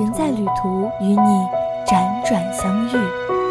人在旅途，与你辗转相遇。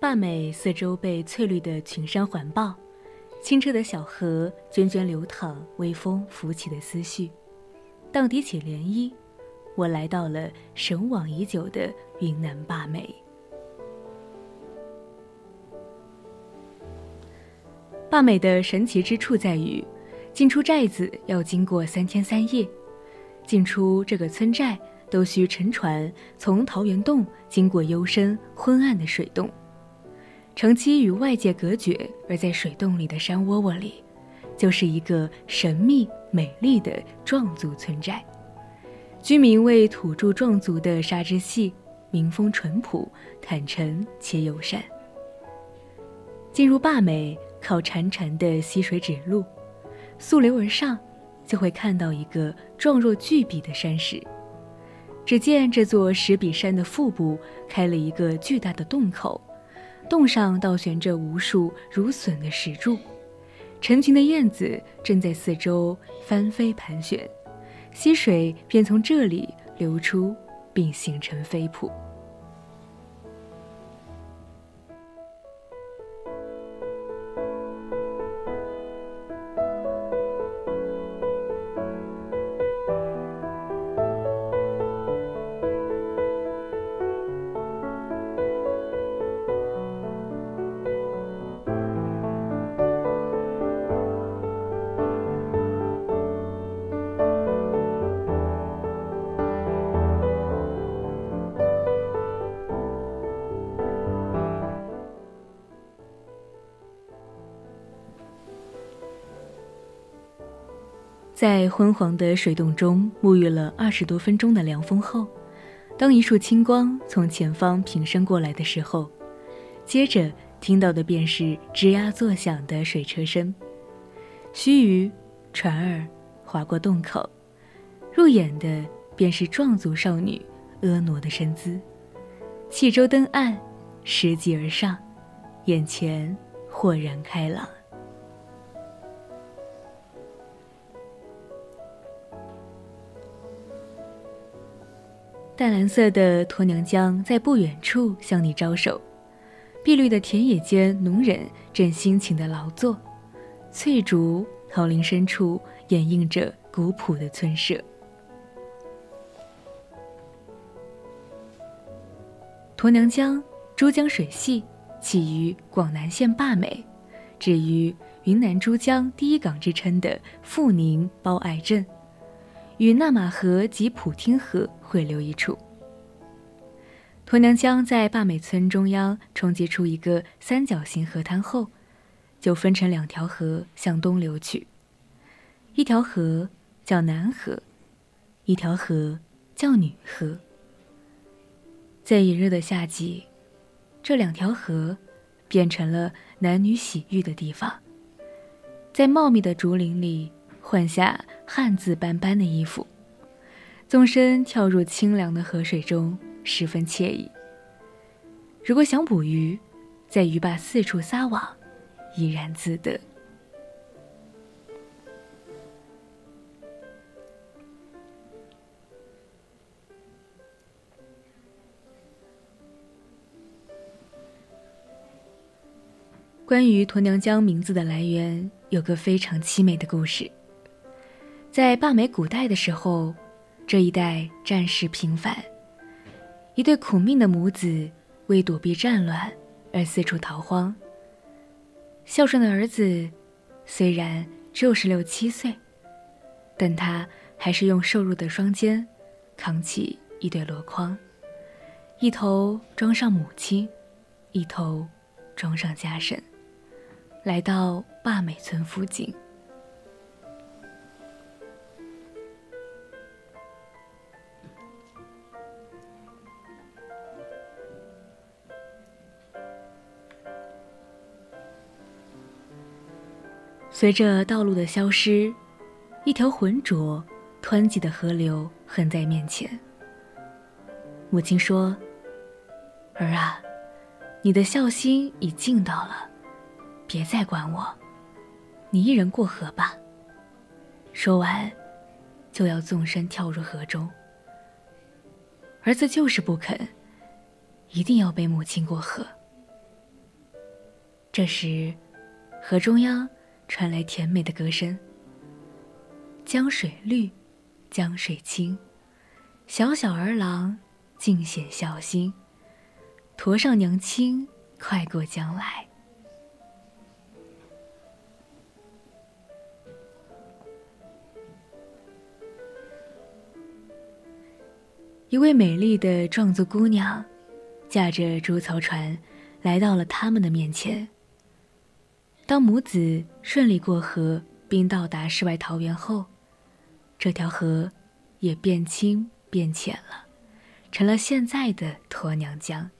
坝美四周被翠绿的群山环抱，清澈的小河涓涓流淌，微风拂起的思绪，荡涤起涟漪。我来到了神往已久的云南坝美。坝美的神奇之处在于，进出寨子要经过三天三夜，进出这个村寨都需乘船从桃源洞经过幽深昏暗的水洞。长期与外界隔绝，而在水洞里的山窝窝里，就是一个神秘美丽的壮族村寨。居民为土著壮族的纱织系，民风淳朴、坦诚且友善。进入坝美，靠潺潺的溪水指路，溯流而上，就会看到一个状若巨笔的山石。只见这座石笔山的腹部开了一个巨大的洞口。洞上倒悬着无数如笋的石柱，成群的燕子正在四周翻飞盘旋，溪水便从这里流出，并形成飞瀑。在昏黄的水洞中沐浴了二十多分钟的凉风后，当一束清光从前方平伸过来的时候，接着听到的便是吱呀作响的水车声，须臾，船儿划过洞口，入眼的便是壮族少女婀娜的身姿，汽舟登岸，拾级而上，眼前豁然开朗。淡蓝色的鲱娘江在不远处向你招手，碧绿的田野间，农人正辛勤地劳作，翠竹桃林深处掩映着古朴的村舍。鲱娘江珠江水系起于广南县坝美，止于云南珠江第一港之称的富宁包爱镇。与纳马河及普汀河汇流一处。沱娘江在坝美村中央冲击出一个三角形河滩后，就分成两条河向东流去。一条河叫南河，一条河叫女河。在炎热的夏季，这两条河变成了男女洗浴的地方。在茂密的竹林里。换下汗渍斑斑的衣服，纵身跳入清凉的河水中，十分惬意。如果想捕鱼，在鱼坝四处撒网，怡然自得。关于鸵娘江名字的来源，有个非常凄美的故事。在坝美古代的时候，这一带战事频繁，一对苦命的母子为躲避战乱而四处逃荒。孝顺的儿子虽然只有十六七岁，但他还是用瘦弱的双肩扛起一对箩筐，一头装上母亲，一头装上家婶，来到坝美村附近。随着道路的消失，一条浑浊、湍急的河流横在面前。母亲说：“儿啊，你的孝心已尽到了，别再管我，你一人过河吧。”说完，就要纵身跳入河中。儿子就是不肯，一定要背母亲过河。这时，河中央。传来甜美的歌声。江水绿，江水清，小小儿郎尽显孝心。驮上娘亲，快过江来。一位美丽的壮族姑娘，驾着竹槽船，来到了他们的面前。当母子顺利过河，并到达世外桃源后，这条河也变清变浅了，成了现在的鸵娘江。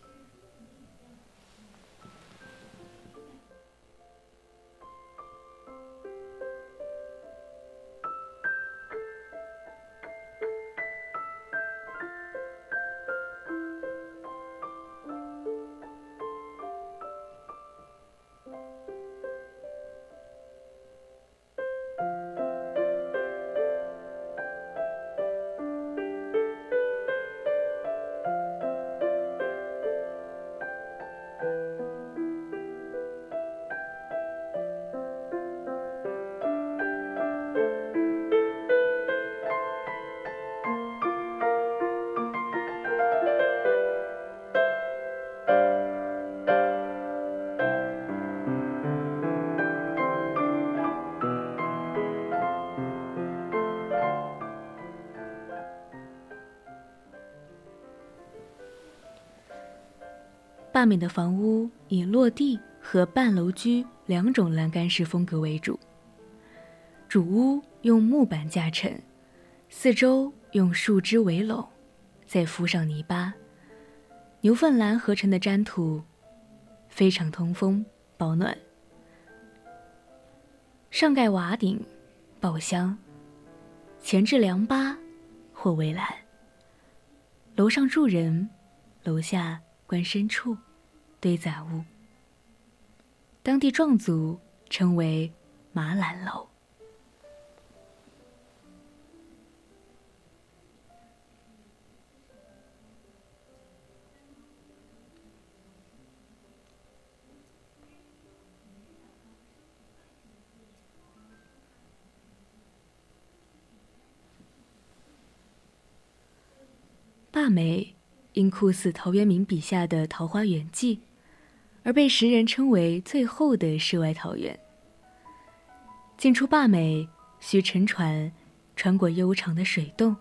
坝面的房屋以落地和半楼居两种栏杆式风格为主。主屋用木板架成，四周用树枝围拢，再敷上泥巴、牛粪栏合成的粘土，非常通风保暖。上盖瓦顶，爆香，前置凉八或围栏。楼上住人，楼下观深处。堆杂物，当地壮族称为“马兰楼”。坝美因酷似陶渊明笔下的《桃花源记》。而被时人称为最后的世外桃源。进出坝美需乘船，穿过悠长的水洞。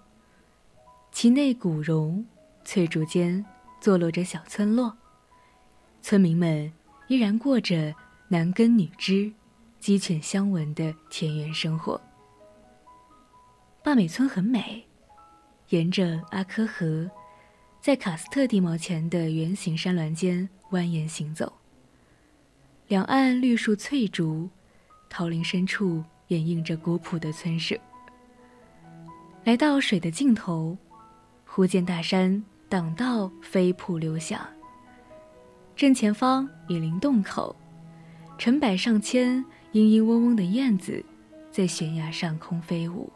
其内古榕翠竹间坐落着小村落，村民们依然过着男耕女织、鸡犬相闻的田园生活。坝美村很美，沿着阿科河，在卡斯特地貌前的圆形山峦间。蜿蜒行走，两岸绿树翠竹，桃林深处掩映着古朴的村舍。来到水的尽头，忽见大山挡道飞瀑流响。正前方雨林洞口，成百上千嘤嘤嗡嗡的燕子在悬崖上空飞舞，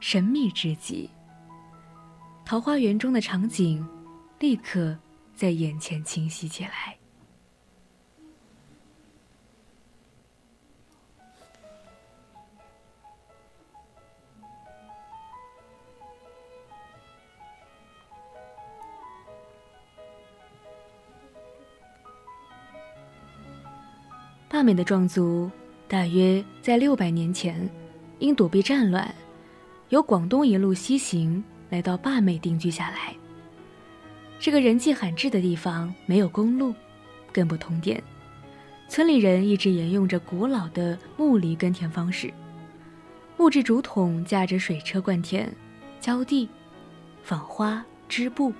神秘之极。桃花源中的场景，立刻。在眼前清晰起来。坝美的壮族大约在六百年前，因躲避战乱，由广东一路西行，来到坝美定居下来。这个人迹罕至的地方没有公路，更不通电，村里人一直沿用着古老的木犁耕田方式，木质竹筒架着水车灌田、浇地、纺花织布，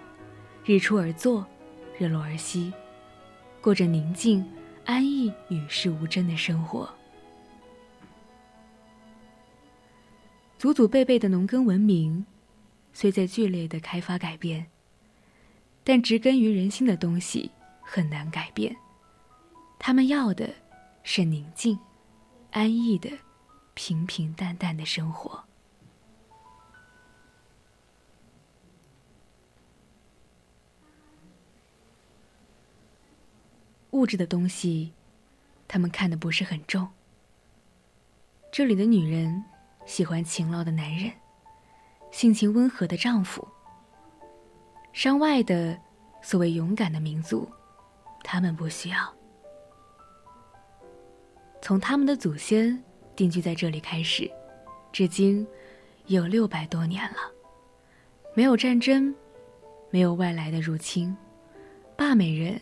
日出而作，日落而息，过着宁静。安逸、与世无争的生活，祖祖辈辈的农耕文明，虽在剧烈的开发改变，但植根于人心的东西很难改变。他们要的是宁静、安逸的、平平淡淡的生活。物质的东西，他们看的不是很重。这里的女人喜欢勤劳的男人，性情温和的丈夫。山外的所谓勇敢的民族，他们不需要。从他们的祖先定居在这里开始，至今有六百多年了，没有战争，没有外来的入侵，坝美人。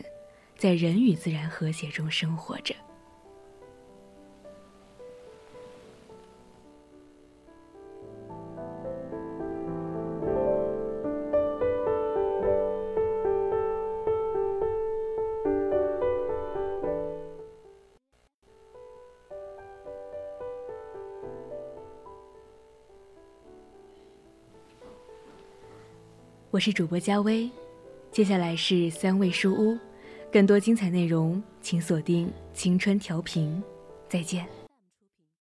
在人与自然和谐中生活着。我是主播佳薇，接下来是三味书屋。更多精彩内容，请锁定青春调频。再见。